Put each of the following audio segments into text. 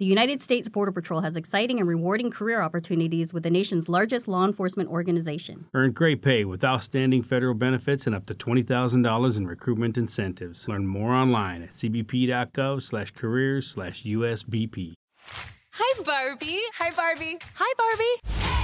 The United States Border Patrol has exciting and rewarding career opportunities with the nation's largest law enforcement organization. Earn great pay with outstanding federal benefits and up to $20,000 in recruitment incentives. Learn more online at cbp.gov slash careers slash USBP. Hi, Barbie. Hi, Barbie. Hi, Barbie.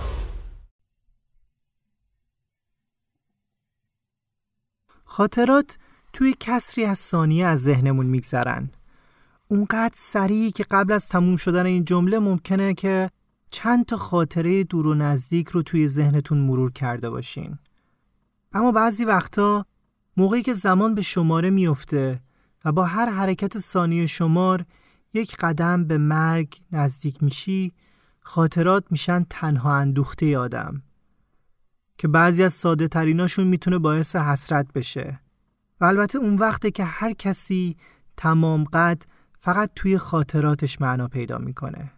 خاطرات توی کسری از ثانیه از ذهنمون میگذرن. اونقدر سریع که قبل از تموم شدن این جمله ممکنه که چند تا خاطره دور و نزدیک رو توی ذهنتون مرور کرده باشین. اما بعضی وقتا موقعی که زمان به شماره میفته و با هر حرکت ثانیه شمار یک قدم به مرگ نزدیک میشی خاطرات میشن تنها اندوخته آدم. که بعضی از ساده تریناشون می‌تونه باعث حسرت بشه. و البته اون وقته که هر کسی تمام قد فقط توی خاطراتش معنا پیدا می‌کنه.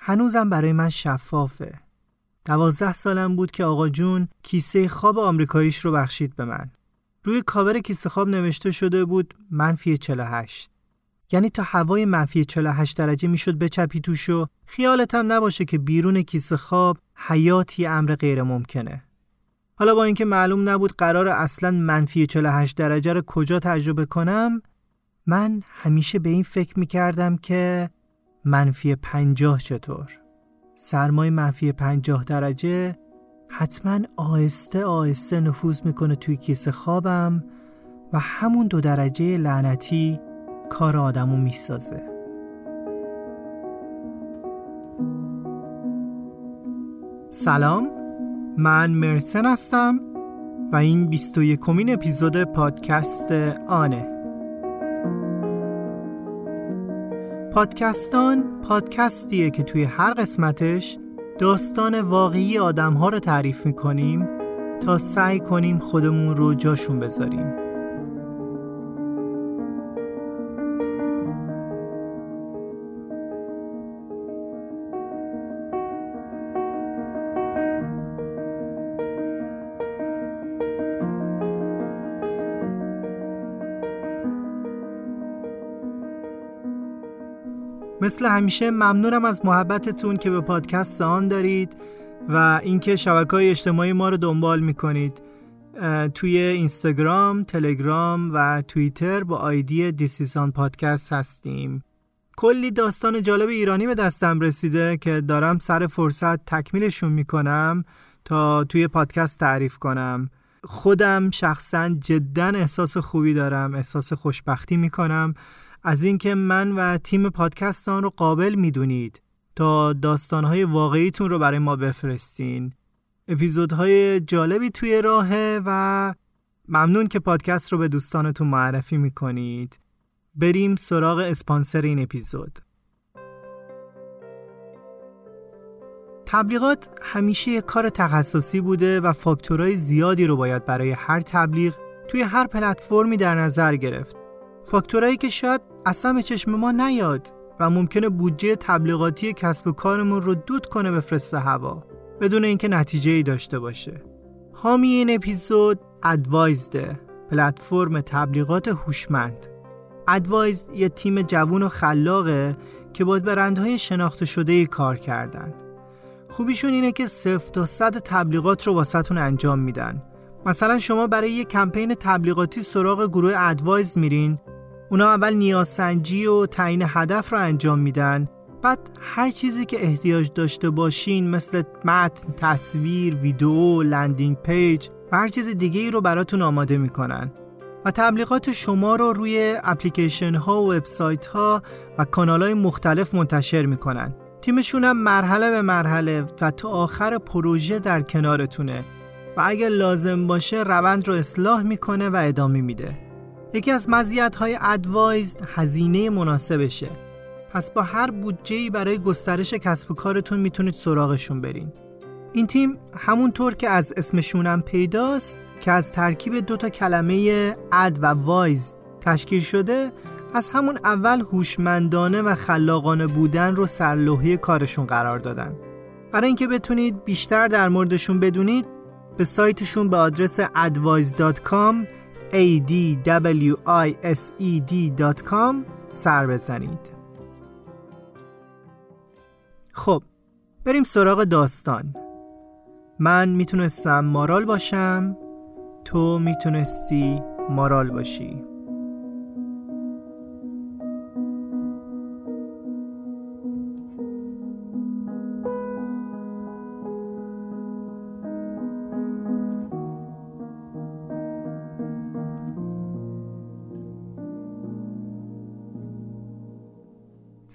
هنوزم برای من شفافه. دوازده سالم بود که آقا جون کیسه خواب آمریکاییش رو بخشید به من. روی کاور کیسه خواب نوشته شده بود منفی 48 یعنی تا هوای منفی 48 درجه می‌شد بچپی توش و خیالت هم نباشه که بیرون کیسه خواب حیاتی امر غیر ممکنه. حالا با اینکه معلوم نبود قرار اصلا منفی 48 درجه رو کجا تجربه کنم من همیشه به این فکر می‌کردم که منفی 50 چطور؟ سرمای منفی 50 درجه حتما آهسته آهسته نفوذ می‌کنه توی کیسه خوابم و همون دو درجه لعنتی کار آدمو می‌سازه سلام. من مرسن هستم و این 21 کمین اپیزود پادکست آنه. پادکستان پادکستیه که توی هر قسمتش داستان واقعی آدم ها رو تعریف می‌کنیم تا سعی کنیم خودمون رو جاشون بذاریم. مثل همیشه ممنونم از محبتتون که به پادکست آن دارید و اینکه شبکه اجتماعی ما رو دنبال می‌کنید. توی اینستاگرام، تلگرام و توییتر با آیدی دیسیزان پادکست هستیم. کلی داستان جالب ایرانی به دستم رسیده که دارم سر فرصت تکمیلشون می‌کنم تا توی پادکست تعریف کنم. خودم شخصا جدا احساس خوبی دارم احساس خوشبختی می‌کنم. از اینکه من و تیم پادکستان رو قابل می‌دونید تا داستانهای واقعیتون رو برای ما بفرستین. اپیزودهای جالبی توی راهه و ممنون که پادکست رو به دوستانتون معرفی می‌کنید. بریم سراغ اسپانسر این اپیزود. تبلیغات همیشه یک کار تخصصی بوده و فاکتورهای زیادی رو باید برای هر تبلیغ توی هر پلتفرمی در نظر گرفت. فاکتورایی که شاید اصلا چشم ما نیاد و ممکنه بودجه تبلیغاتی کسب و کارمون رو دود کنه به فرست هوا بدون اینکه نتیجه ای داشته باشه. حامی این اپیزود ادوایزده پلتفرم تبلیغات هوشمند. ادوایزد یه تیم جوون و خلاقه که با برندهای شناخته شده ای کار کردن. خوبیشون اینه که صفر تا صد تبلیغات رو واسهتون انجام میدن. مثلا شما برای یه کمپین تبلیغاتی سراغ گروه ادوایز میرین اونا اول نیازسنجی و تعیین هدف رو انجام میدن. بعد هر چیزی که احتیاج داشته باشین مثل متن، تصویر، ویدیو، landing page و هر چیز دیگه ای رو براتون آماده می‌کنن. و تبلیغات شما رو روی اپلیکیشن ها و وبسایت ها و کانال های مختلف منتشر می‌کنن. تیمشون هم مرحله به مرحله و تا آخر پروژه در کنارتونه. و اگر لازم باشه روند رو اصلاح می‌کنه و ادامه میده. یکی از مزیت های ادوایزد هزینه مناسبشه. پس با هر بودجه‌ای برای گسترش کسب و کارتون می‌تونید سراغشون برین. این تیم همونطور که از اسمشونم پیداست که از ترکیب دو تا کلمه اد و وایز تشکیل شده از همون اول هوشمندانه و خلاقانه بودن رو سرلوحه کارشون قرار دادن. برای اینکه بتونید بیشتر در موردشون بدونید به سایتشون به آدرس advise.com a d w i s e d.com سر بزنید. خب بریم سراغ داستان. من می‌تونستم مارال باشم تو می‌تونستی مارال باشی.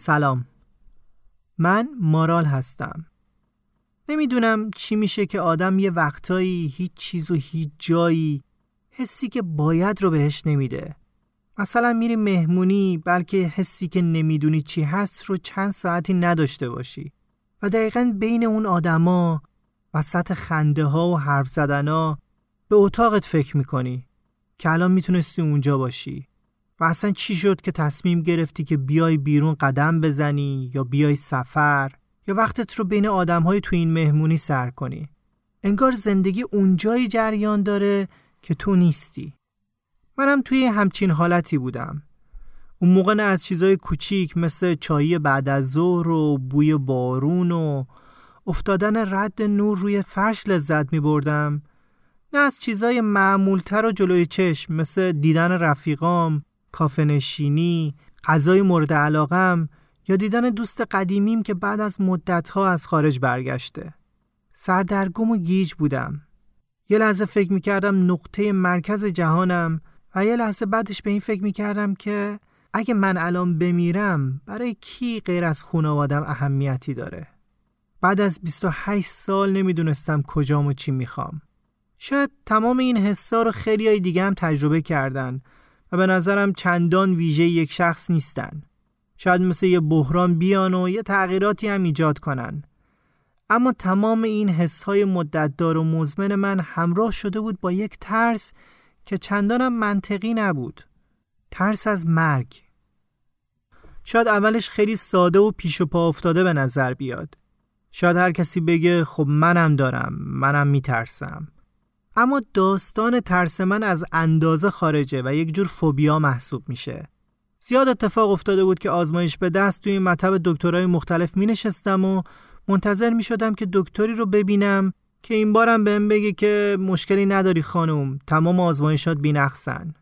سلام. من مارال هستم. نمی‌دونم چی میشه که آدم یه وقتایی هیچ چیز و هیچ جایی حسی که باید رو بهش نمیده. مثلا میری مهمونی بلکه حسی که نمی‌دونی چی هست رو چند ساعتی نداشته باشی. و دقیقا بین اون آدما وسط خنده ها و حرف زدن ها به اتاقت فکر می‌کنی که الان می‌تونستی اونجا باشی. و اصلا چی شد که تصمیم گرفتی که بیای بیرون قدم بزنی یا بیای سفر؟ یا وقتت رو بین آدمهای تو این مهمونی سر کنی؟ انگار زندگی اونجایی جریان داره که تو نیستی. منم توی همچین حالتی بودم. اون موقع نه از چیزای کوچیک مثل چایی بعد از ظهر و بوی بارون و افتادن رد نور روی فرش لذت می بردم نه از چیزای معمولتر و جلوی چشم مثل دیدن رفیقام کافه نشینی، غذای مورد علاقم یا دیدن دوست قدیمیم که بعد از مدتها از خارج برگشته. سردرگم و گیج بودم. یه لحظه فکر می‌کردم نقطه مرکز جهانم و یه لحظه بعدش به این فکر می‌کردم که اگه من الان بمیرم برای کی غیر از خانوادم اهمیتی داره. بعد از 28 سال نمی‌دونستم کجام و چی می‌خوام. شاید تمام این حسا رو خیلی های دیگه هم تجربه کردن و به نظرم چندان ویژه یک شخص نیستن. شاید مثل یه بحران بیان و یه تغییراتی هم ایجاد کنن. اما تمام این حسهای مدتدار و مزمن من همراه شده بود با یک ترس که چندانم منطقی نبود. ترس از مرگ. شاید اولش خیلی ساده و پیش و پا افتاده به نظر بیاد. شاید هر کسی بگه خب منم دارم، منم میترسم. اما داستان ترس من از اندازه خارجه و یک جور فوبیا محسوب میشه. زیاد اتفاق افتاده بود که آزمایش به دست توی مطب دکترای مختلف می نشستم و منتظر می شدم که دکتری رو ببینم که این بارم بهم بگه که مشکلی نداری خانم تمام آزمایشات بینقصن.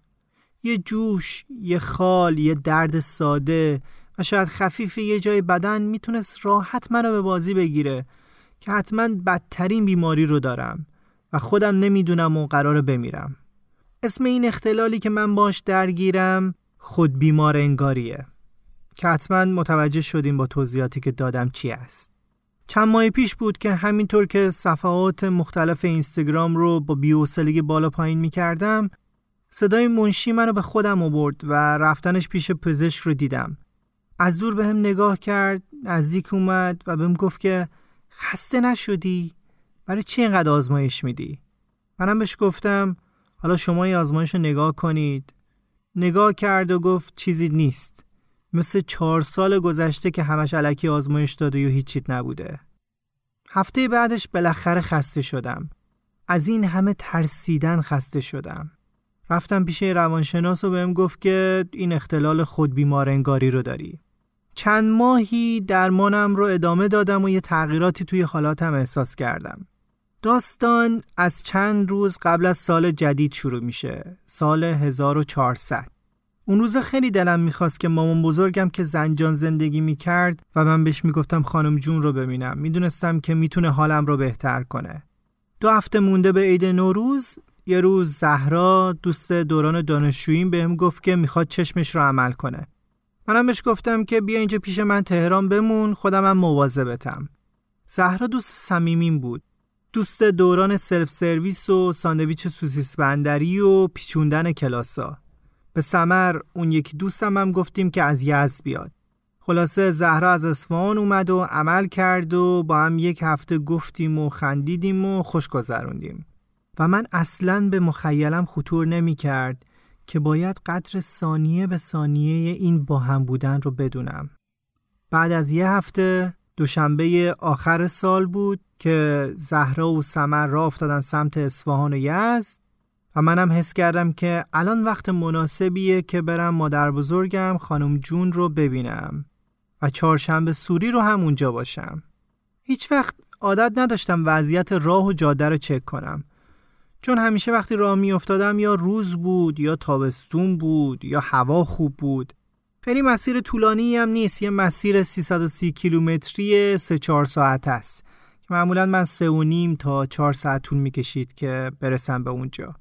یه جوش، یه خال، یه درد ساده و شاید خفیف یه جای بدن می‌تونست راحت منو به بازی بگیره که حتما بدترین بیماری رو دارم و خودم نمی‌دونم و قرار بمیرم. اسم این اختلالی که من باش درگیرم خود بیمار انگاریه که حتما متوجه شدیم با توضیحاتی که دادم چی است. چند ماه پیش بود که همینطور که صفحات مختلف اینستاگرام رو با بیوسلگی بالا پایین می کردم صدای منشی منو به خودم آورد و رفتنش پیش پزشک رو دیدم. از دور به هم نگاه کرد، نزدیک اومد و بهم گفت که خسته نشدی؟ برای چی اینقدر آزمایش میدی؟ منم بهش گفتم حالا شما این آزمایش رو نگاه کنید. نگاه کرد و گفت چیزی نیست. مثل چهار سال گذشته که همش علکی آزمایش داده و هیچیت نبوده. هفته بعدش بالاخره خسته شدم. از این همه ترسیدن خسته شدم. رفتم پیش روانشناس و بهم گفت که این اختلال خود بیمار انگاری رو داری. چند ماهی درمانم رو ادامه دادم و یه تغییراتی توی حالاتم احساس کردم. داستان از چند روز قبل از سال جدید شروع میشه. سال 1400. اون روز خیلی دلم می‌خواست که مامان بزرگم که زنجان زندگی می‌کرد و من بهش می‌گفتم خانم جون رو ببینم. می‌دونستم که می‌تونه حالم رو بهتر کنه. دو هفته مونده به عید نوروز یه روز زهرا دوست دوران دانشجوییم بهم گفت که می‌خواد چشمش رو عمل کنه. منم بهش گفتم که بیا اینجا پیش من تهران بمون خودم هم مواظبتم. زهرا دوست صمیمیم بود. دوست دوران سلف سرویس و ساندویچ سوسیس بندری و پیچوندن کلاسا. به سمر اون یکی دوستم هم گفتیم که از یزد بیاد. خلاصه زهرا از اصفهان اومد و عمل کرد و با هم یک هفته گفتیم و خندیدیم و خوش گذروندیم و من اصلا به مخیلم خطور نمی کرد که باید قدر ثانیه به ثانیه این با هم بودن رو بدونم. بعد از یه هفته دوشنبه آخر سال بود که زهرا و سمر را افتادن سمت اصفهان و یزد و منم حس کردم که الان وقت مناسبیه که برم مادر بزرگم خانم جون رو ببینم و چهارشنبه سوری رو هم اونجا باشم. هیچ وقت عادت نداشتم وضعیت راه و جاده رو چک کنم. چون همیشه وقتی راه می افتادم یا روز بود یا تابستون بود یا هوا خوب بود خیلی مسیر طولانی هم نیست یه مسیر 330 کیلومتری 3 4 ساعت است. که معمولا من سه و نیم تا 4 ساعت طول می‌کشید که برسم به اونجا.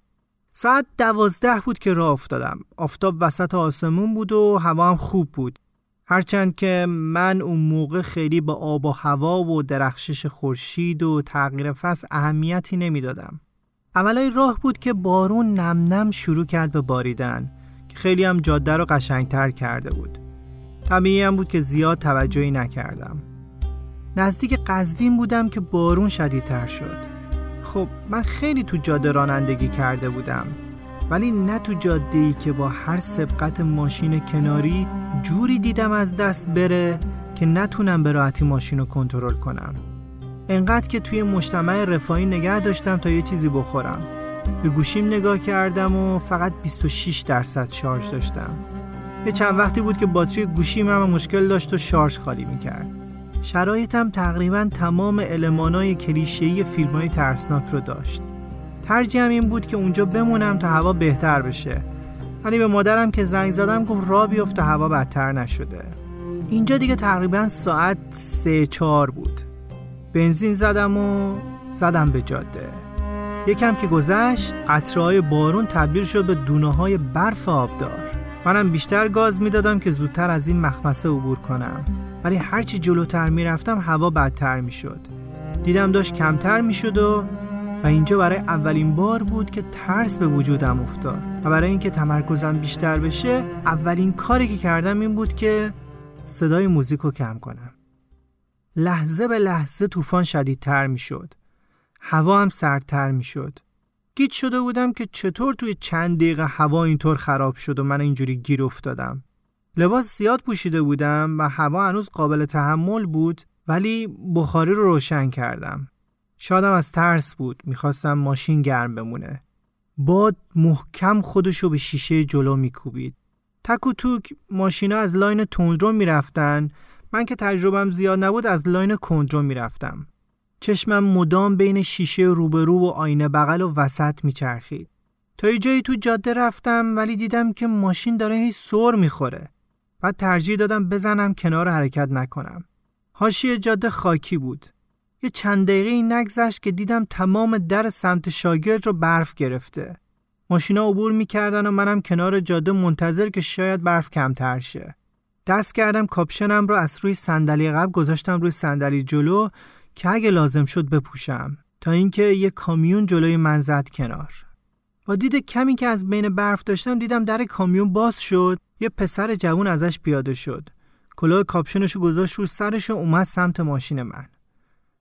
ساعت دوازده بود که راه افتادم. آفتاب وسط آسمون بود و هوا هم خوب بود. هرچند که من اون موقع خیلی با آب و هوا و درخشش خورشید و تغییر فصل اهمیتی نمی‌دادم. اولای راه بود که بارون نم نم شروع کرد به باریدن. خیلی هم جاده رو قشنگتر کرده بود. طبیعی هم بود که زیاد توجهی نکردم. نزدیک قزوین بودم که بارون شدیدتر شد. خب من خیلی تو جاده رانندگی کرده بودم ولی نه تو جاده ای که با هر سبقت ماشین کناری جوری دیدم از دست بره که نتونم به راحتی ماشین رو کنترل کنم انقدر که توی مجتمع رفاهی نگه داشتم تا یه چیزی بخورم به گوشیم نگاه کردم و فقط 26 درصد شارژ داشتم. یه چند وقتی بود که باتری گوشیم هم مشکل داشت و شارژ خالی می‌کرد. شرایطم تقریبا تمام المانای کلیشه‌ای فیلم‌های ترسناک رو داشت. ترجیحم این بود که اونجا بمونم تا هوا بهتر بشه. ولی به مادرم که زنگ زدم گفت را بیفته هوا بدتر نشده. اینجا دیگه تقریبا ساعت سه چار بود. بنزین زدم و زدم به جاده. یکم که گذشت قطرهای بارون تبدیل شد به دونه های برف آبدار. منم بیشتر گاز می‌دادم که زودتر از این مخمسه عبور کنم. ولی هرچی جلوتر می‌رفتم هوا بدتر می‌شد. دیدم داشت کمتر می‌شد و و اینجا برای اولین بار بود که ترس به وجودم افتاد. و برای اینکه تمرکزم بیشتر بشه اولین کاری که کردم این بود که صدای موزیک رو کم کنم. لحظه به لحظه طوفان شدیدتر می‌شد. هوا هم سردتر می‌شد. گیت شده بودم که چطور توی چند دقیقه هوا اینطور خراب شد و من اینجوری گیر افتادم. لباس زیاد پوشیده بودم و هوا هنوز قابل تحمل بود ولی بخاری رو روشن کردم. شادم از ترس بود می‌خواستم ماشین گرم بمونه. باد محکم خودشو به شیشه جلو میکوبید. تک و توک ماشینا از لاین تندرو می‌رفتن. من که تجربم زیاد نبود از لاین کندرو می‌رفتم. چشمم مدام بین شیشه روبرو و آینه بغل و وسط میچرخید تا یه جایی تو جاده رفتم ولی دیدم که ماشین داره هی سر می‌خوره بعد ترجیح دادم بزنم کنار حرکت نکنم حاشیه جاده خاکی بود یه چند دقیقه نگذشت که دیدم تمام در سمت شاگرد رو برف گرفته. ماشینا عبور می‌کردن و منم کنار جاده منتظر که شاید برف کمتر شه. دست کردم کاپشنم رو از روی صندلی قبل گذاشتم روی صندلی جلو که اگه لازم شد بپوشم تا اینکه یه کامیون جلوی من زد کنار. با دید کمی که از بین برف داشتم دیدم در کامیون باز شد یه پسر جوون ازش پیاده شد. کلاه کاپشنش رو گذاشت رو سرش و اومد سمت ماشین من.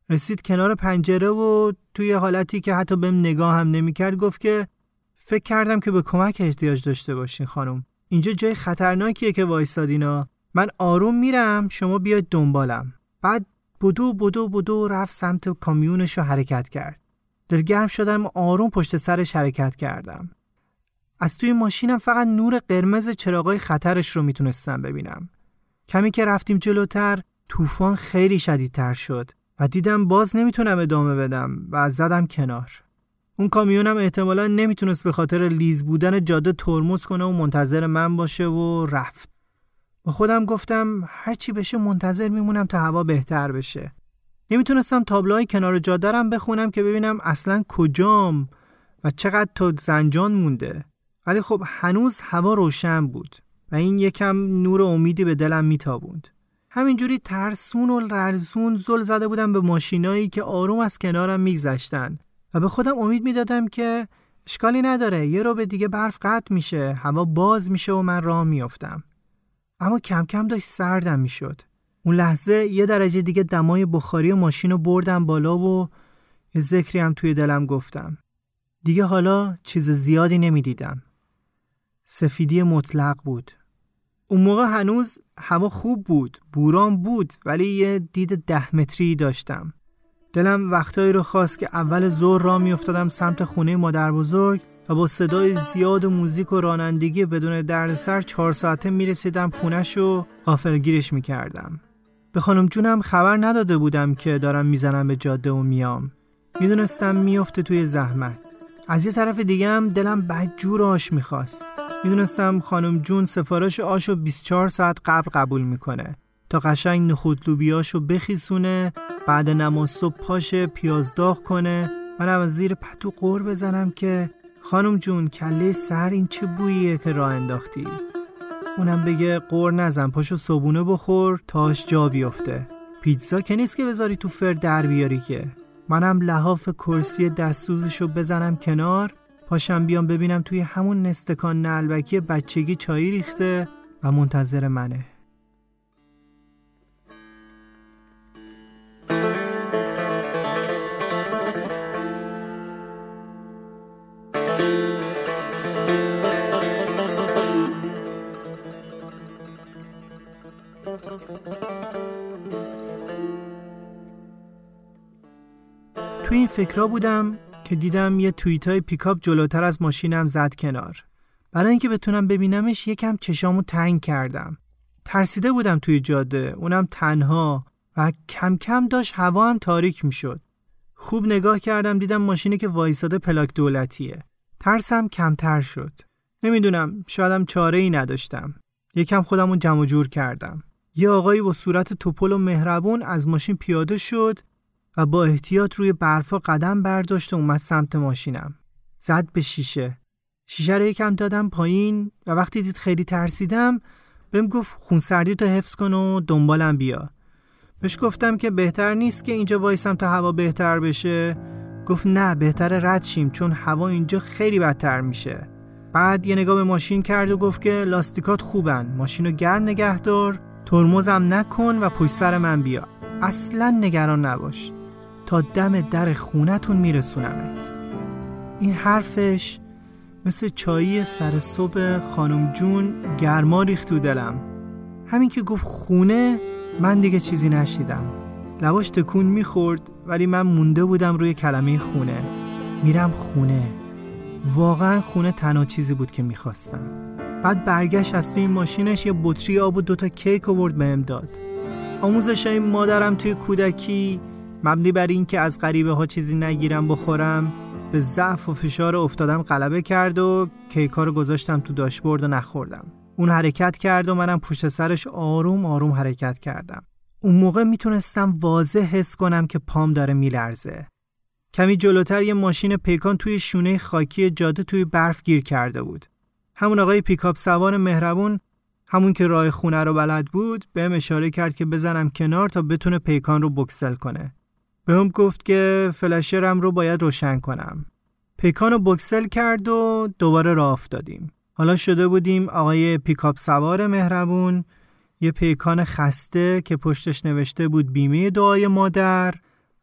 رسید کنار پنجره و توی حالتی که حتی بهم نگاه هم نمی‌کرد گفت که فکر کردم که به کمک احتیاج داشته باشین خانم اینجا جای خطرناکیه که وایسادینا من آروم میرم شما بیاید دنبالم بعد بدو بدو بدو رفت سمت کامیونش رو حرکت کرد دلگرم شدم و آروم پشت سرش حرکت کردم از توی ماشینم فقط نور قرمز چراغای خطرش رو می‌تونستم ببینم کمی که رفتیم جلوتر طوفان خیلی شدیدتر شد و دیدم باز نمی‌تونم ادامه بدم و زدم کنار. اون کامیونم احتمالا نمی‌تونست به خاطر لیز بودن جاده ترمز کنه و منتظر من باشه و رفت. با خودم گفتم هرچی بشه منتظر میمونم تا هوا بهتر بشه. نمی‌تونستم تابلوهای کنار جاده رم بخونم که ببینم اصلا کجام و چقدر تا زنجان مونده. ولی خب هنوز هوا روشن بود و این یکم نور امیدی به دلم میتابوند. همینجوری ترسون و رلزون زل زده بودم به ماشینایی که آروم از کنارم میگذشتن و به خودم امید می‌دادم که اشکالی نداره یه رو به دیگه برف قطع میشه هوا باز میشه و من راه میافتم اما کم کم داشت سردم می‌شد. اون لحظه یه درجه دیگه دمای بخاری ماشین رو بردم بالا و یه ذکری هم توی دلم گفتم. دیگه حالا چیز زیادی نمی‌دیدم. سفیدی مطلق بود. اون موقع هنوز هوا خوب بود، بوران بود ولی یه دید ده متری داشتم. دلم وقتایی رو خواست که اول ظهر را میافتادم سمت خونه مادر بزرگ و با صدای زیاد و موزیک و رانندگی بدون دردسر چهار ساعته می‌رسیدم خونش و غافلگیرش می‌کردم. به خانم جونم خبر نداده بودم که دارم می‌زنم به جاده و میام. می‌دونستم میافته توی زحمت. از یه طرف دیگه هم دلم بدجور آش می‌خواست. می‌دونستم خانم جون سفارش آشو 24 ساعت قبل قبول می‌کنه تا قشنگ نخود لوبیاشو بخیسونه بعد نماز صبح پاشه پیاز داغ کنه منم از زیر پتو قور بزنم که خانم جون کله سر این چه بوییه که راه انداختی؟ اونم بگه قور نزن پاشو صبونه بخور تاش جا بیفته. پیتزا که نیست که بذاری تو فر در بیاری که. منم لحاف کرسی دستوزشو بزنم کنار پاشم بیام ببینم توی همون نستکان نلبکی بچگی چایی ریخته و منتظر منه. فکرها بودم که دیدم یه توییت های پیکاپ جلوتر از ماشینم زد کنار. برای اینکه بتونم ببینمش یکم چشامو تنگ کردم. ترسیده بودم توی جاده، اونم تنها و کم کم داشت هوا هم تاریک می‌شد. خوب نگاه کردم دیدم ماشینی که وایساده پلاک دولتیه. ترسم کمتر شد. نمی‌دونم شایدم چاره ای نداشتم. یکم خودمو جمع جور کردم. یه آقایی با صورت توپل و مهربون از ماشین پیاده شد و با احتیاط روی برفا قدم برداشت و اومد سمت ماشینم. زد به شیشه. شیشه رو یکم دادم پایین و وقتی دید خیلی ترسیدم بهم گفت خونسردی تو حفظ کن و دنبالم بیا. بهش گفتم که بهتر نیست که اینجا وایسم تا هوا بهتر بشه. گفت نه بهتر رد شیم چون هوا اینجا خیلی بدتر میشه. بعد یه نگاه به ماشین کرد و گفت که لاستیکات خوبن. ماشینو گرم نگه دار. ترمزم نکن و پشت سر من بیا. اصلا نگران نباش. تا دم در خونتون میرسونمت. این حرفش مثل چایی سر صبح خانم جون گرما ریخت تو دلم. همین که گفت خونه من دیگه چیزی نشیدم. لباش تکون می‌خورد ولی من مونده بودم روی کلمه خونه. میرم خونه. واقعا خونه تنها چیزی بود که می‌خواستم. بعد برگشت از توی ماشینش یه بطری آب و دوتا کیک آورد بهم داد. آموزش مادرم توی کودکی مبنی بر این که از غریبه ها چیزی نگیرم بخورم به ضعف و فشار افتادم غلبه کرد و کیکا رو گذاشتم تو داشبورد و نخوردم. اون حرکت کرد و منم پشت سرش آروم آروم حرکت کردم. اون موقع می‌تونستم واضح حس کنم که پام داره میلرزه. کمی جلوتر یه ماشین پیکان توی شونه خاکی جاده توی برف گیر کرده بود. همون آقای پیکاپ سوار مهربون همون که راه خونه رو بلد بود بهم اشاره کرد که بزنم کنار تا بتونه پیکان رو بکسل کنه. بهم گفت که فلشرم رو باید روشن کنم. پیکان رو بکسل کرد و دوباره راه افتادیم. حالا شده بودیم آقای پیکاپ سوار مهربون یه پیکان خسته که پشتش نوشته بود بیمه دعای مادر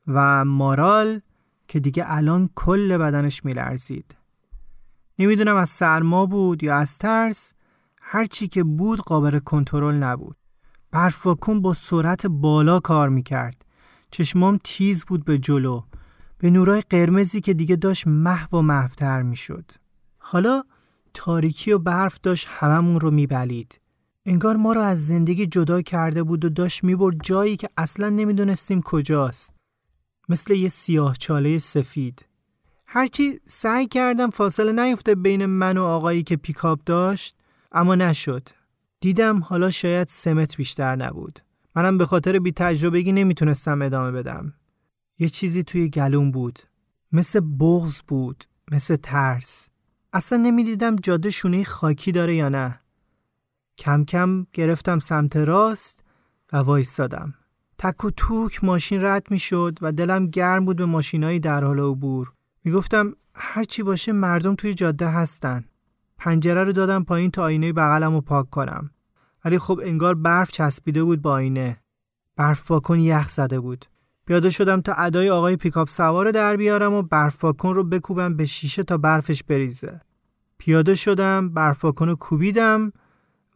و مارال که دیگه الان کل بدنش میلرزید. نمی‌دونم از سرما بود یا از ترس هرچی که بود قابل کنترل نبود. برف با سرعت بالا کار می‌کرد. چشمام تیز بود به جلو به نورای قرمزی که دیگه داشت محو و محوتر می‌شد. حالا تاریکی و برف داشت هممون رو میبلید. انگار ما رو از زندگی جدا کرده بود و داشت می‌برد جایی که اصلا نمی‌دونستیم کجاست. مثل یه سیاه چاله سفید. هرچی سعی کردم فاصله نیفته بین من و آقایی که پیکاپ داشت اما نشد. دیدم حالا شاید سمت بیشتر نبود. منم به خاطر بی تجربگی نمی‌تونستم ادامه بدم. یه چیزی توی گلوم بود. مثل بغز بود. مثل ترس. اصلا نمی‌دیدم جاده شونه خاکی داره یا نه. کم کم گرفتم سمت راست و وایستادم. تک و توک ماشین رد می شد و دلم گرم بود به ماشینایی در حال عبور. می‌گفتم هرچی باشه مردم توی جاده هستن. پنجره رو دادم پایین تا آینه بغلم رو پاک کنم. ولی خب انگار برف چسبیده بود با آینه. برف پاکن یخ زده بود. پیاده شدم تا ادای آقای پیکاپ سوار در بیارم و برف پاکن رو بکوبم به شیشه تا برفش بریزه. پیاده شدم برف پاکن رو کوبیدم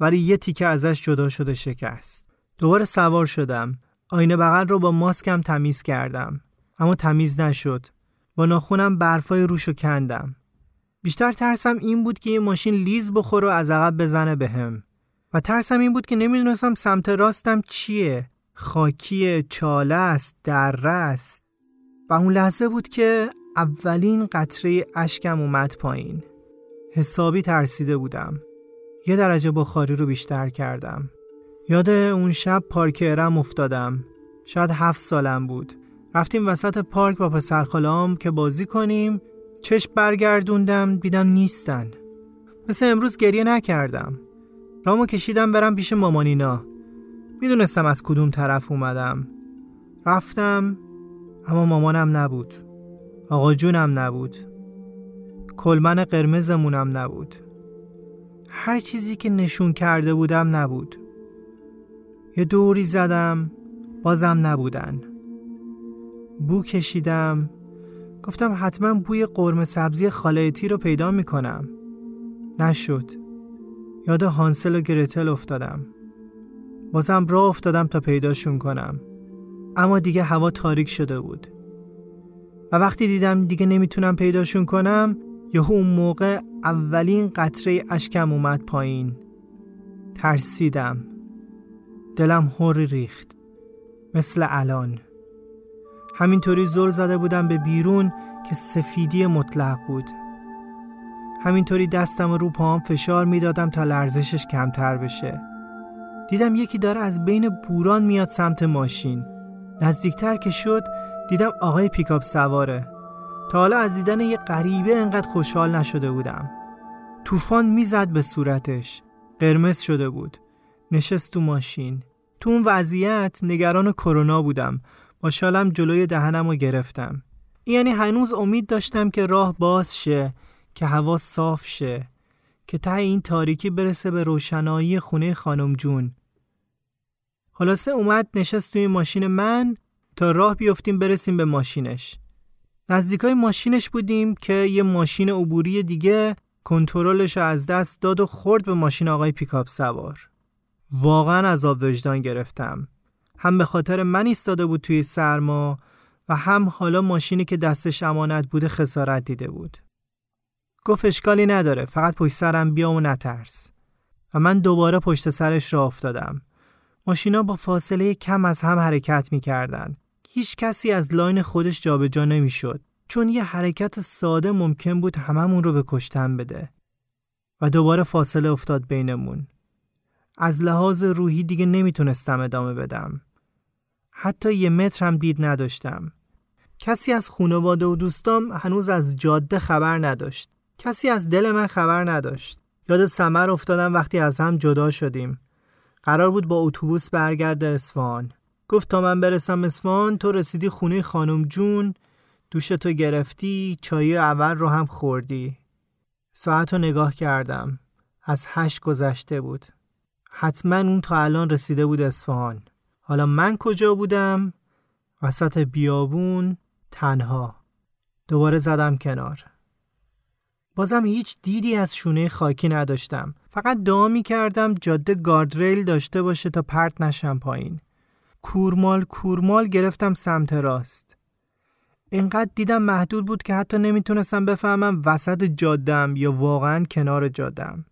ولی یه تیکه ازش جدا شده شکست. دوباره سوار شدم. آینه بغل رو با ماسکم تمیز کردم. اما تمیز نشد. با ناخونم برفای روشو کندم. بیشتر ترسم این بود که یه ماشین لیز بخور و از عقب بزنه بهم. و ترسم این بود که نمی‌دونستم سمت راستم چیه. خاکی چاله است دره است و اون لحظه بود که اولین قطره اشکم اومد پایین. حسابی ترسیده بودم. یه درجه بخاری رو بیشتر کردم. یاد اون شب پارک ارم افتادم. شاید هفت سالم بود. رفتیم وسط پارک با پسرخالام که بازی کنیم. چشم برگردوندم دیدم نیستن. مثل امروز گریه نکردم. رامو کشیدم برم پیش مامانینا. می‌دونستم از کدوم طرف اومدم. رفتم اما مامانم نبود. آقا جونم نبود. کلمن قرمزمونم نبود. هر چیزی که نشون کرده بودم نبود. یه دوری زدم بازم نبودن. بو کشیدم. گفتم حتما بوی قرمه سبزی خالایتی رو پیدا می‌کنم. نشد. یاد هانسل و گرتل افتادم. بازم راه افتادم تا پیداشون کنم. اما دیگه هوا تاریک شده بود. و وقتی دیدم دیگه نمی‌تونم پیداشون کنم یهو اون موقع اولین قطره اشکم اومد پایین. ترسیدم. دلم هوری ریخت. مثل الان. همینطوری زل زده بودم به بیرون که سفیدی مطلق بود. همینطوری دستم رو پاهم فشار می‌دادم تا لرزشش کمتر بشه. دیدم یکی داره از بین بوران میاد سمت ماشین. نزدیکتر که شد دیدم آقای پیکاپ سواره. تا حالا از دیدن یه غریبه انقدر خوشحال نشده بودم. طوفان می‌زد به صورتش. قرمز شده بود. نشست تو ماشین. تو اون وضعیت نگران کرونا بودم. با شالم جلوی دهنم رو گرفتم. یعنی هنوز امید داشتم که راه باز شه. که هوا صاف شه که ته این تاریکی برسه به روشنایی خونه خانم جون. خلاصه اومد نشست توی ماشین من تا راه بیفتیم برسیم به ماشینش. نزدیکای ماشینش بودیم که یه ماشین عبوری دیگه کنترلش از دست داد و خورد به ماشین آقای پیکاپ سوار. واقعا عذاب وجدان گرفتم. هم به خاطر من ایستاده بود توی سرما و هم حالا ماشینی که دستش امانت بوده خسارت دیده بود. گفت اشکالی نداره فقط پشت سرم بیا و نترس. و من دوباره پشت سرش را افتادم. ماشینا با فاصله کم از هم حرکت می کردن. هیچ کسی از لاین خودش جابجا نمی شد چون یه حرکت ساده ممکن بود هممون رو به کشتن بده. و دوباره فاصله افتاد بینمون. از لحاظ روحی دیگه نمی‌تونستم ادامه بدم. حتی یه متر هم دید نداشتم. کسی از خانواده و دوستام هنوز از جاده خبر نداشت. کسی از دل من خبر نداشت. یاد سمر افتادم وقتی از هم جدا شدیم. قرار بود با اتوبوس برگرده اصفهان. گفت تا من برسم اصفهان تو رسیدی خونه خانم جون دوشتو گرفتی چای اول رو هم خوردی. ساعت رو نگاه کردم. از هشت گذشته بود. حتما اون تا الان رسیده بود اصفهان. حالا من کجا بودم؟ وسط بیابون تنها. دوباره زدم کنار. بازم هیچ دیدی از شونه خاکی نداشتم. فقط دعا می کردم جاده گاردریل داشته باشه تا پرت نشم پایین. کورمال کورمال گرفتم سمت راست. اینقدر دیدم محدود بود که حتی نمی‌تونستم بفهمم وسط جادم یا واقعا کنار جادم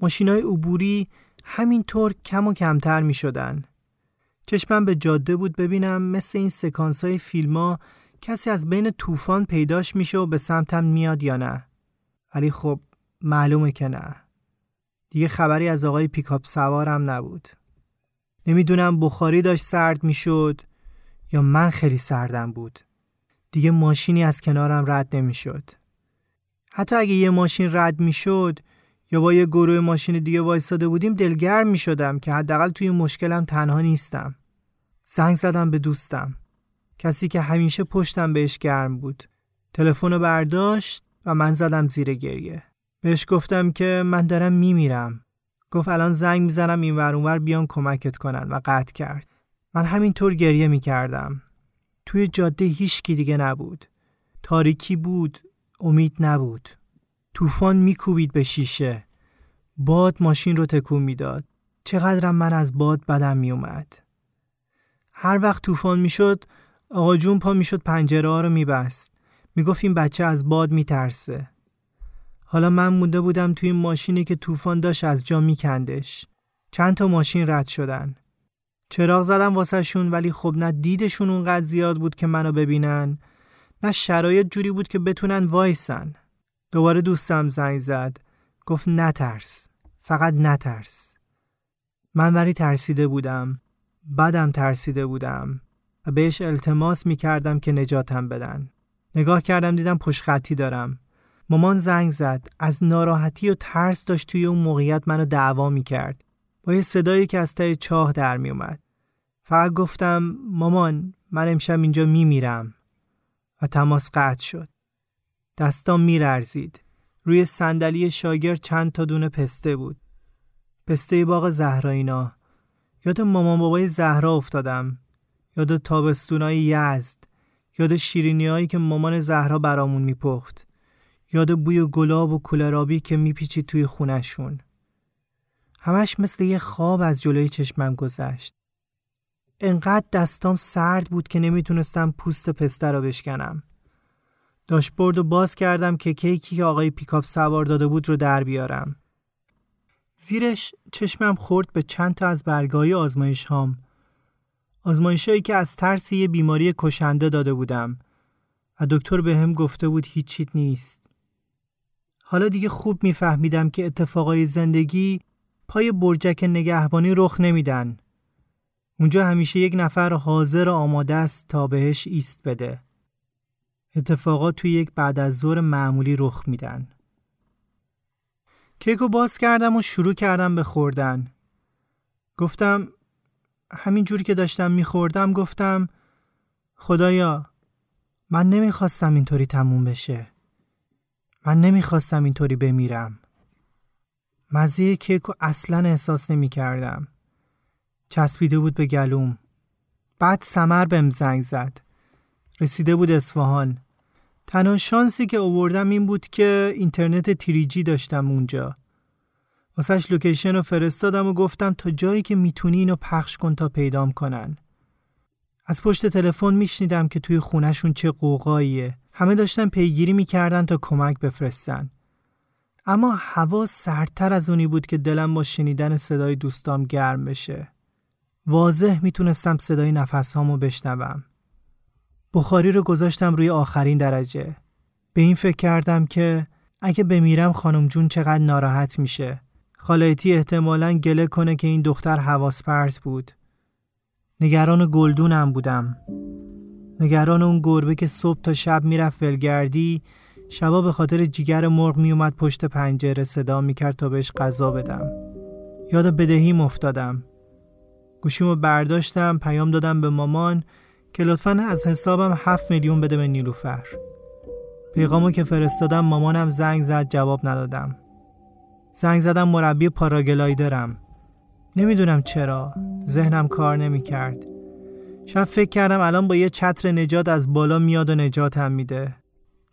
ماشینای عبوری همینطور کم و کمتر می شدن. چشمم به جاده بود ببینم مثل این سکانس های فیلم ها کسی از بین طوفان پیداش میشه و به سمتم میاد یا نه. ولی خب معلومه که نه دیگه خبری از آقای پیکاپ سوارم نبود نمی‌دونم بخاری داشت سرد می‌شد یا من خیلی سردم بود دیگه ماشینی از کنارم رد نمی‌شد حتی اگه یه ماشین رد می‌شد یا با یه گروه ماشین دیگه وایستاده بودیم دلگرم می شدم که حداقل توی مشکلم تنها نیستم. زنگ زدم به دوستم. کسی که همیشه پشتم بهش گرم بود. تلفن برداشت و من زدم زیر گریه. بهش گفتم که من دارم میمیرم. گفت الان زنگ می‌زنم این ور اونور بیان کمکت کنن و قطع کرد. من همینطور گریه می‌کردم. توی جاده هیچکی دیگه نبود. تاریکی بود امید نبود. طوفان میکوبید به شیشه. باد ماشین رو تکون می‌داد. چقدرم من از باد بدم میومد هر وقت طوفان می‌شد آقا جون پا می‌شد پنجره ها رو میبست. می‌گفت این بچه از باد میترسه. حالا من مونده بودم توی این ماشینی که طوفان داشت از جا میکندش. چند تا ماشین رد شدن. چراغ زدم واسه شون ولی خب نه دیدشون اونقدر زیاد بود که منو ببینن نه شرایط جوری بود که بتونن وایسن. دوباره دوستم زنگ زد. گفت نترس. فقط نترس. من ولی ترسیده بودم. بدم ترسیده بودم. و بهش التماس می کردم که نجاتم بدن. نگاه کردم دیدم پشت خطی دارم. مامان زنگ زد. از ناراحتی و ترس داشت توی اون موقعیت منو دعوا می کرد با یه صدایی که از ته چاه در می اومد فقط گفتم مامان من امشب اینجا می میرم و تماس قطع شد. دستام میرزید روی صندلی شاگرد چند تا دونه پسته بود. پسته باغ زهراینا یاد مامان بابای زهرا افتادم. یاد تابستونای یزد. یاد شیرینیایی که مامان زهرا برامون میپخت. یاد بوی گلاب و کولرابی که میپیچید توی خونشون همش مثل یه خواب از جلوی چشمم گذشت. انقدر دستام سرد بود که نمی‌تونستم پوست پسته را بشکنم. داشبورد رو باز کردم که کیکی که آقای پیکاپ سوار داده بود رو در بیارم. زیرش چشمم خورد به چند تا از برگای آزمایش هام. آزمایشهایی که از ترس یه بیماری کشنده داده بودم و دکتر به هم گفته بود هیچیت نیست. حالا دیگه خوب میفهمیدم که اتفاقای زندگی پای برجک نگهبانی رخ نمیدن. اونجا همیشه یک نفر حاضر و آماده است تا بهش ایست بده. اتفاقات توی یک بعد از ظهر معمولی رخ میدن. کیکو باز کردم و شروع کردم به خوردن. گفتم همین جوری که داشتم میخوردم گفتم خدایا من نمی‌خواستم اینطوری تموم بشه. من نمی‌خواستم اینطوری بمیرم. مزه کیکو اصلا احساس نمی کردم. چسبیده بود به گلوم. بعد سمر بهم زنگ زد. رسیده بود اصفهان. تنها شانسی که آوردم این بود که اینترنت 3G داشتم اونجا. واسهش location رو فرستادم و گفتم تا جایی که می‌تونی اینو پخش کن تا پیدام کنن. از پشت تلفن میشنیدم که توی خونشون چه قوقاییه. همه داشتن پیگیری می‌کردن تا کمک بفرستن. اما هوا سردتر از اونی بود که دلم با شنیدن صدای دوستام گرم بشه. واضح می‌تونستم صدای نفسهامو بشنوم. بخاری رو گذاشتم روی آخرین درجه. به این فکر کردم که اگه بمیرم خانم جون چقدر ناراحت میشه. خالایتی احتمالا گله کنه که این دختر حواس پرت بود. نگران گلدونم بودم. نگران اون گربه که صبح تا شب می‌رفت ولگردی شبا به خاطر جیگر مرغ میومد پشت پنجره صدا می‌کرد تا بهش غذا بدم. یاد بدهیم افتادم. گوشیمو برداشتم پیام دادم به مامان که لطفا از حسابم 7 میلیون بده به نیلوفر پیغامو که فرستادم مامانم زنگ زد جواب ندادم زنگ زدم مربی پاراگلایدرم نمی‌دونم چرا. ذهنم کار نمی‌کرد. شب فکر کردم الان با یه چتر نجات از بالا میاد و نجاتم میده.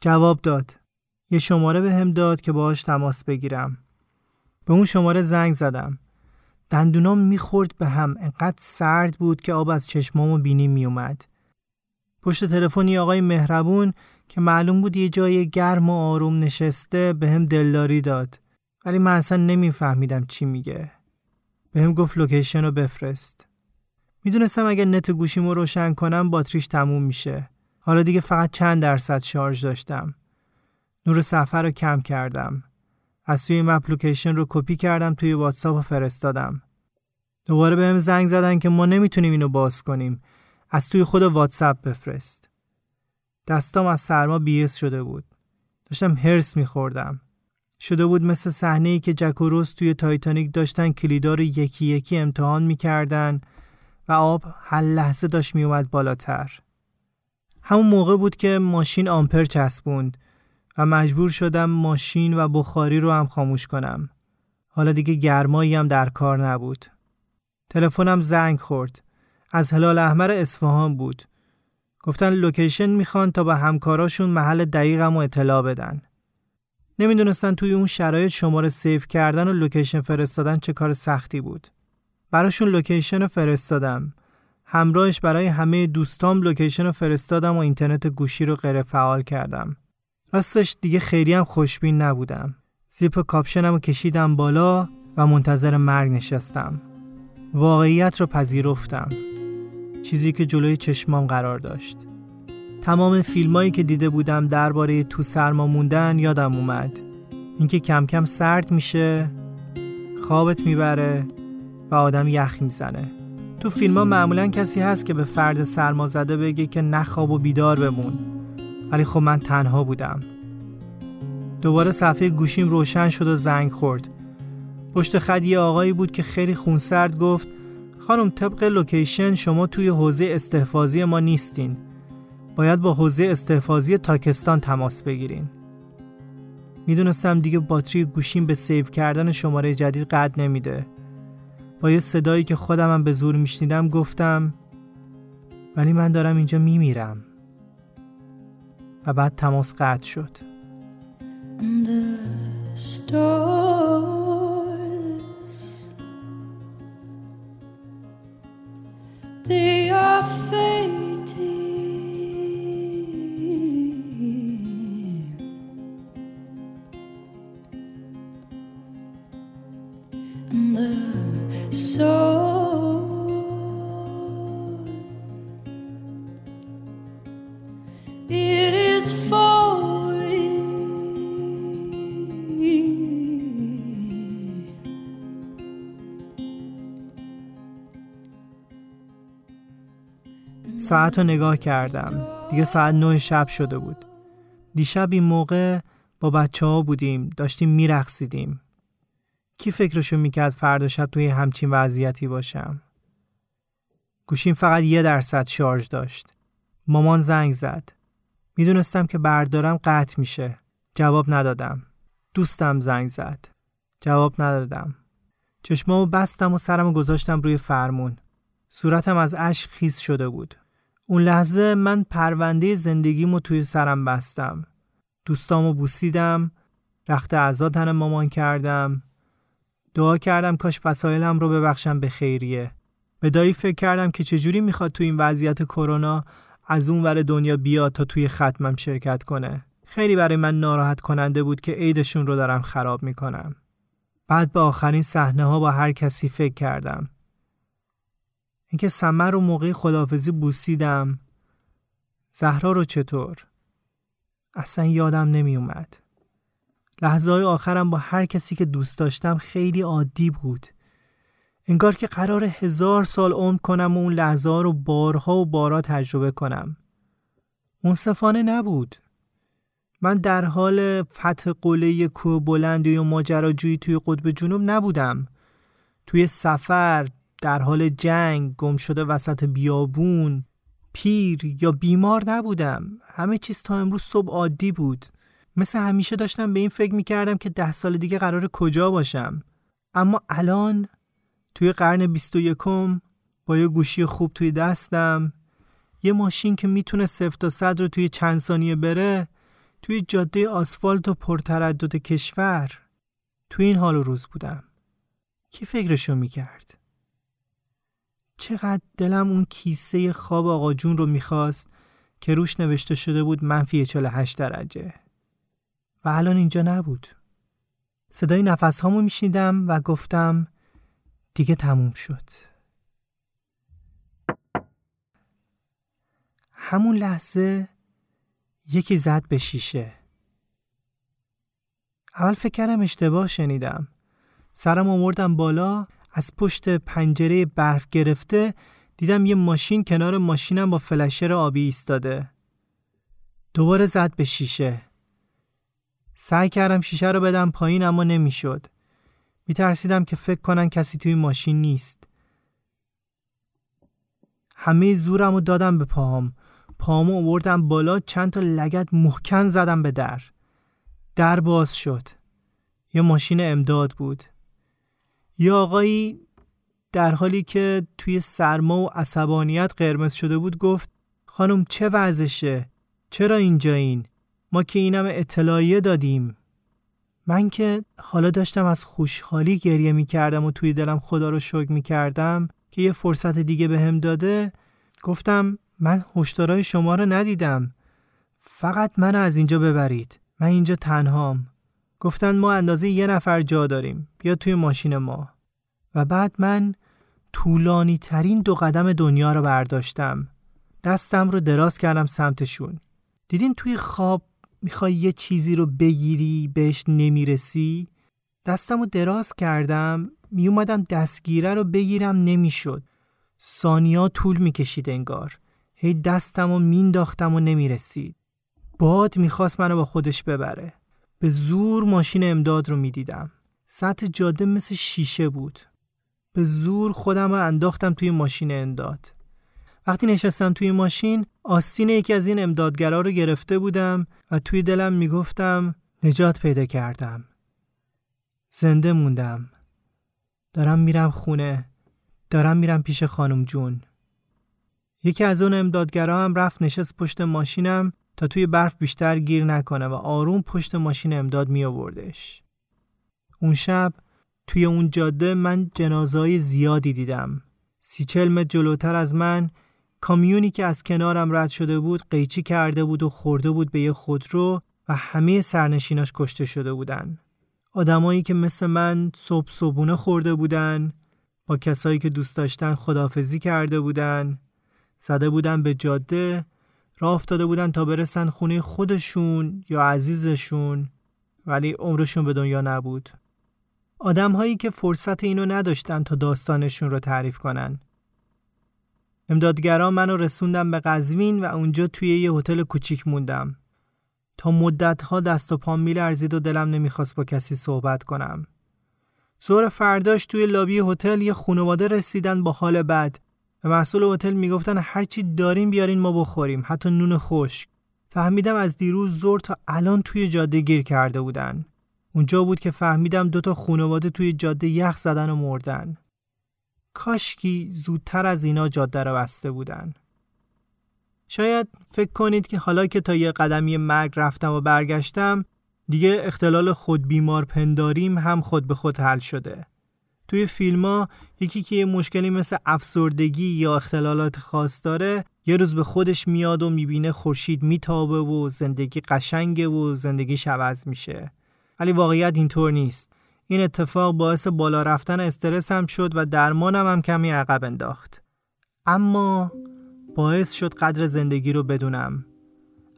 جواب داد. یه شماره به داد که باهاش تماس بگیرم. به اون شماره زنگ زدم. دندونام می‌خورد به هم. انقدر سرد بود که آب از چشمام و بینی میومد پشت تلفنی آقای مهربون که معلوم بود یه جای گرم و آروم نشسته به هم دلداری داد. ولی من اصلا نمیفهمیدم چی میگه. به هم گفت location رو بفرست. می‌دونستم اگر نت گوشیمو روشن کنم باتریش تموم میشه. حالا دیگه فقط چند درصد شارژ داشتم. نور صفحه رو کم کردم. از توی این اپلیکیشن رو کپی کردم توی واتساپ و فرستادم. دوباره بهم زنگ زدن که ما نمی‌تونیم اینو باز کنیم. از توی خود واتساپ بفرست. دستام از سرما بی‌حس شده بود. داشتم هرس میخوردم. شده بود مثل صحنه ای که جک و روز توی تایتانیک داشتن کلیدا یکی یکی امتحان می‌کردن و آب هر لحظه داشت میومد بالاتر همون موقع بود که ماشین آمپر چسبوند و مجبور شدم ماشین و بخاری رو هم خاموش کنم حالا دیگه گرمایی هم در کار نبود. تلفنم زنگ خورد. از هلال احمر اصفهان بود. گفتن location می‌خوان تا به همکاراشون محل دقیقم رو اطلاع بدن. نمی‌دونستن توی اون شرایط شماره save کردن و location فرستادن چه کار سختی بود. براشون location فرستادم. همراهش برای همه دوستام location رو فرستادم و اینترنت گوشی رو غیر فعال کردم. راستش دیگه خیلی هم خوشبین نبودم. زیپ کاپشنم رو کشیدم بالا و منتظر مرگ نشستم. واقعیت رو پذیرفتم. چیزی که جلوی چشمام قرار داشت. تمام فیلمایی که دیده بودم درباره تو سرما موندن یادم اومد. اینکه کم کم سرد میشه، خوابت می‌بره و آدم یخ می‌زنه. تو فیلم ها معمولا کسی هست که به فرد سرما زده بگه که نخواب و بیدار بمون ولی خب من تنها بودم دوباره صفحه گوشیم روشن شد و زنگ خورد پشت خط یه آقایی بود که خیلی خونسرد گفت خانم طبق location شما توی حوزه استحفاظی ما نیستین باید با حوزه استحفاظی تاکستان تماس بگیرین. می‌دونستم دیگه باتری گوشیم به save کردن شماره جدید قد نمیده. با یه صدایی که خودمم به زور میشنیدم گفتم ولی من دارم اینجا میمیرم. و بعد تماس قطع شد. They ساعت رو نگاه کردم. دیگه ساعت نه شب شده بود. دیشب این موقع با بچه ها بودیم داشتیم میرقصیدیم. کی فکرشو می‌کرد فردا شب توی همچین وضعیتی باشم؟ گوشیم فقط یه درصد شارژ داشت. مامان زنگ زد. می‌دونستم که بردارم قطع میشه. جواب ندادم. دوستم زنگ زد. جواب ندادم. چشمامو بستم و سرمو گذاشتم روی فرمون. صورتم از اشک خیز شده بود. اون لحظه من پرونده زندگیمو توی سرم بستم. دوستامو بوسیدم، رخت اعضا تن مامان کردم. دعا کردم کاش وسایلم رو ببخشم به خیریه. به دایی فکر کردم که چجوری می‌خواد توی این وضعیت کرونا از اون ور دنیا بیاد تا توی ختمم شرکت کنه. خیلی برای من ناراحت کننده بود که عیدشون رو دارم خراب می‌کنم. بعد به آخرین صحنه ها با هر کسی فکر کردم. اینکه سمر رو موقع خدافزی بوسیدم زهرا رو چطور؟ اصلا یادم نمی اومد. لحظه های آخرم با هر کسی که دوست داشتم خیلی عادی بود. انگار که قرار هزار سال عمر کنم و اون لحظه ها رو بارها و بارها تجربه کنم. منصفانه نبود. من در حال فتح قله کوه بلندی و ماجراجویی توی قطب جنوب نبودم. توی سفر در حال جنگ گم شده وسط بیابون پیر یا بیمار نبودم. همه چیز تا امروز صبح عادی بود. مثل همیشه داشتم به این فکر می‌کردم که ده سال دیگه قرار کجا باشم. اما الان توی قرن بیست و یکم با یه گوشی خوب توی دستم یه ماشین که می‌تونه صفر تا صد رو توی چند ثانیه بره توی جاده آسفالت و پرتردد کشور توی این حال و روز بودم. کی فکرشو می‌کرد؟ چقدر دلم اون کیسه خواب آقا جون رو می‌خواست که روش نوشته شده بود منفی 48 درجه. و الان اینجا نبود. صدای نفس هامو میشنیدم و گفتم دیگه تموم شد. همون لحظه یکی زد به شیشه. اول فکر کردم اشتباه شنیدم. سرم آوردم بالا از پشت پنجره برف گرفته دیدم یه ماشین کنار ماشینم با فلشر آبی ایستاده. دوباره زد به شیشه. سعی کردم شیشه رو بدم پایین اما نمی‌شد. میترسیدم که فکر کنن کسی توی ماشین نیست. همه زورم رو دادم به پاهم. پاهامو آوردم بالا چند تا لگت محکم زدم به در. در باز شد. یه ماشین امداد بود. یه آقایی در حالی که توی سرما و عصبانیت قرمز شده بود گفت خانم چه وضعشه؟ چرا اینجا این؟ ما که اینم اطلاعیه دادیم. من که حالا داشتم از خوشحالی گریه می کردم و توی دلم خدا رو شکر می کردم که یه فرصت دیگه به داده. گفتم من هشدارای شما رو ندیدم. فقط منو از اینجا ببرید. من اینجا تنهام. گفتن ما اندازه یه نفر جا داریم بیا توی ماشین ما. و بعد من طولانی ترین دو قدم دنیا رو برداشتم. دستم رو دراز کردم سمتشون. دیدین توی خواب می‌خوای یه چیزی رو بگیری بهش نمی‌رسی؟ دستم رو دراز کردم میومدم دستگیره رو بگیرم نمی‌شد. سانیا طول می‌کشید انگار. هی دستم رو مینداختم و نمی‌رسید. باد می‌خواست منو با خودش ببره. به زور ماشین امداد رو می‌دیدم. سطح جاده مثل شیشه بود. به زور خودم رو انداختم توی ماشین امداد. وقتی نشستم توی ماشین آستین یکی از این امدادگرا رو گرفته بودم و توی دلم می‌گفتم نجات پیدا کردم. زنده موندم. دارم میرم خونه. دارم میرم پیش خانم جون. یکی از اون امدادگرا هم رفت نشست پشت ماشینم تا توی برف بیشتر گیر نکنه و آروم پشت ماشین امداد می آوردش. اون شب توی اون جاده من جنازای زیادی دیدم. سی چل متر جلوتر از من کامیونی که از کنارم رد شده بود قیچی کرده بود و خورده بود به یه خودرو و همه سرنشیناش کشته شده بودن. آدمایی که مثل من صبح صبونه خورده بودن با کسایی که دوست داشتن خدافزی کرده بودن زده بودن به جاده راه افتاده بودن تا برسن خونه خودشون یا عزیزشون ولی عمرشون به دنیا نبود. آدم هایی که فرصت اینو نداشتن تا داستانشون رو تعریف کنن. امدادگرا منو رسوندم به قزوین و اونجا توی یه هتل کوچیک موندم. تا مدتها دست و پام میلرزید و دلم نمی‌خواست با کسی صحبت کنم. زور فرداش توی لابی هتل یه خانواده رسیدن با حال بد. و مسئول هتل می‌گفتن هرچی داریم بیارین ما بخوریم. حتی نون خشک. فهمیدم از دیروز زور تا الان توی جاده گیر کرده بودن. اونجا بود که فهمیدم دوتا خانواده توی جاده یخ زدن و مردن. کاشکی زودتر از اینا جاده رو بسته بودن. شاید فکر کنید که حالا که تا یه قدمی مرگ رفتم و برگشتم دیگه اختلال خود بیمار پنداریم هم خود به خود حل شده. توی فیلم ها یکی که یه مشکلی مثل افسردگی یا اختلالات خاص داره یه روز به خودش میاد و می‌بینه خورشید میتابه و زندگی قشنگه و زندگی عوض میشه. ولی واقعیت اینطور نیست. این اتفاق باعث بالا رفتن استرس هم شد و درمانم هم کمی عقب انداخت. اما باعث شد قدر زندگی رو بدونم.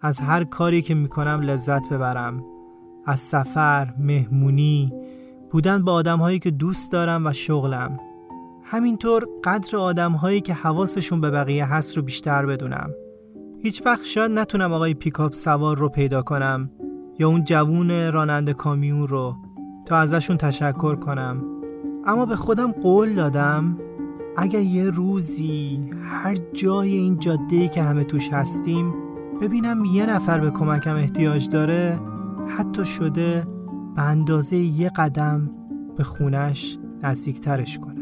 از هر کاری که می‌کنم لذت ببرم. از سفر، مهمونی، بودن با آدمهایی که دوست دارم و شغلم. همینطور قدر آدمهایی که حواسشون به بقیه هست رو بیشتر بدونم. هیچ وقت شاید نتونم آقای پیکاپ سوار رو پیدا کنم یا اون جوون راننده کامیون رو تا ازشون تشکر کنم. اما به خودم قول دادم اگر یه روزی هر جای این جاده که همه توش هستیم ببینم یه نفر به کمکم احتیاج داره حتی شده به اندازه یه قدم به خونش نزدیکترش کنم.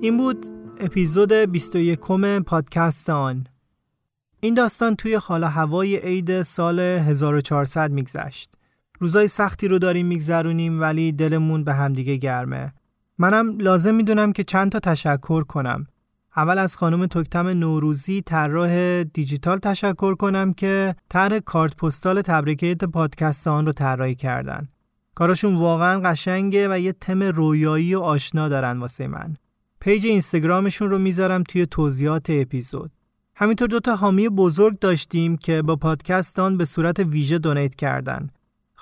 این بود اپیزود 21 پادکست آن. این داستان توی حال هوای عید سال 1400 میگذشت. روزای سختی رو داریم میگذرونیم ولی دلمون به همدیگه گرمه. منم لازم می‌دونم که چند تا تشکر کنم. اول از خانم تکتم نوروزی طراح دیجیتال تشکر کنم که طرح کارت پستال تبریکیت پادکست آن رو طراحی کردن. کارشون واقعا قشنگه و یه تم رویایی و آشنا دارن واسه من. پیج اینستاگرامشون رو می‌ذارم توی توضیحات اپیزود. همینطور دوتا حامی بزرگ داشتیم که با پادکستان به صورت ویژه دونیت کردن.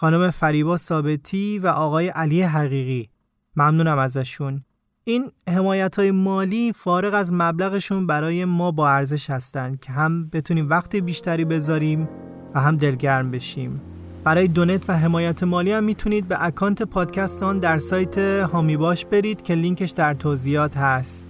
خانم فریبا ثابتی و آقای علی حقیقی. ممنونم ازشون. این حمایت های مالی فارغ از مبلغشون برای ما با ارزش هستند که هم بتونیم وقت بیشتری بذاریم و هم دلگرم بشیم. برای donate و حمایت مالی هم می‌تونید به account پادکست آن در سایت هامی باش برید که لینکش در توضیحات هست.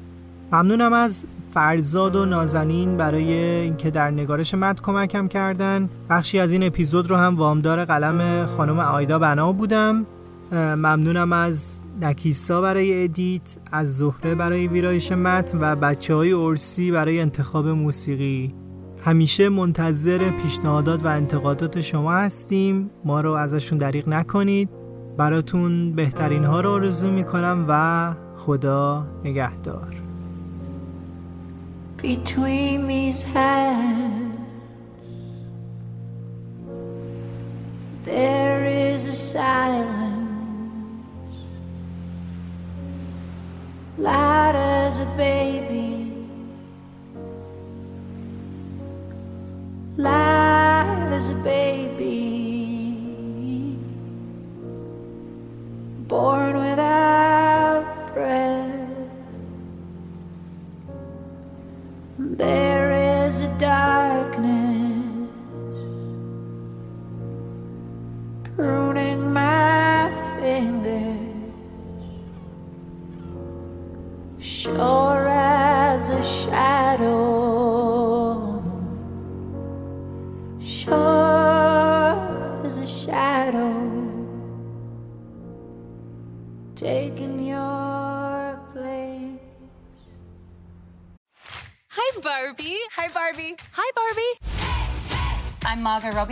ممنونم از فرزاد و نازنین برای اینکه در نگارش متن کمکم کردن. بخشی از این اپیزود رو هم وامدار قلم خانم آیدا بنا بودم. ممنونم از نکیسا برای edit از زهره برای ویرایش متن و بچه های ارسی برای انتخاب موسیقی. همیشه منتظر پیشنهادات و انتقادات شما هستیم. ما رو ازشون دریغ نکنید. براتون بهترین ها رو آرزو می‌کنم و خدا نگهدار. Between these hands. There is a silence Loud as a baby live as a baby,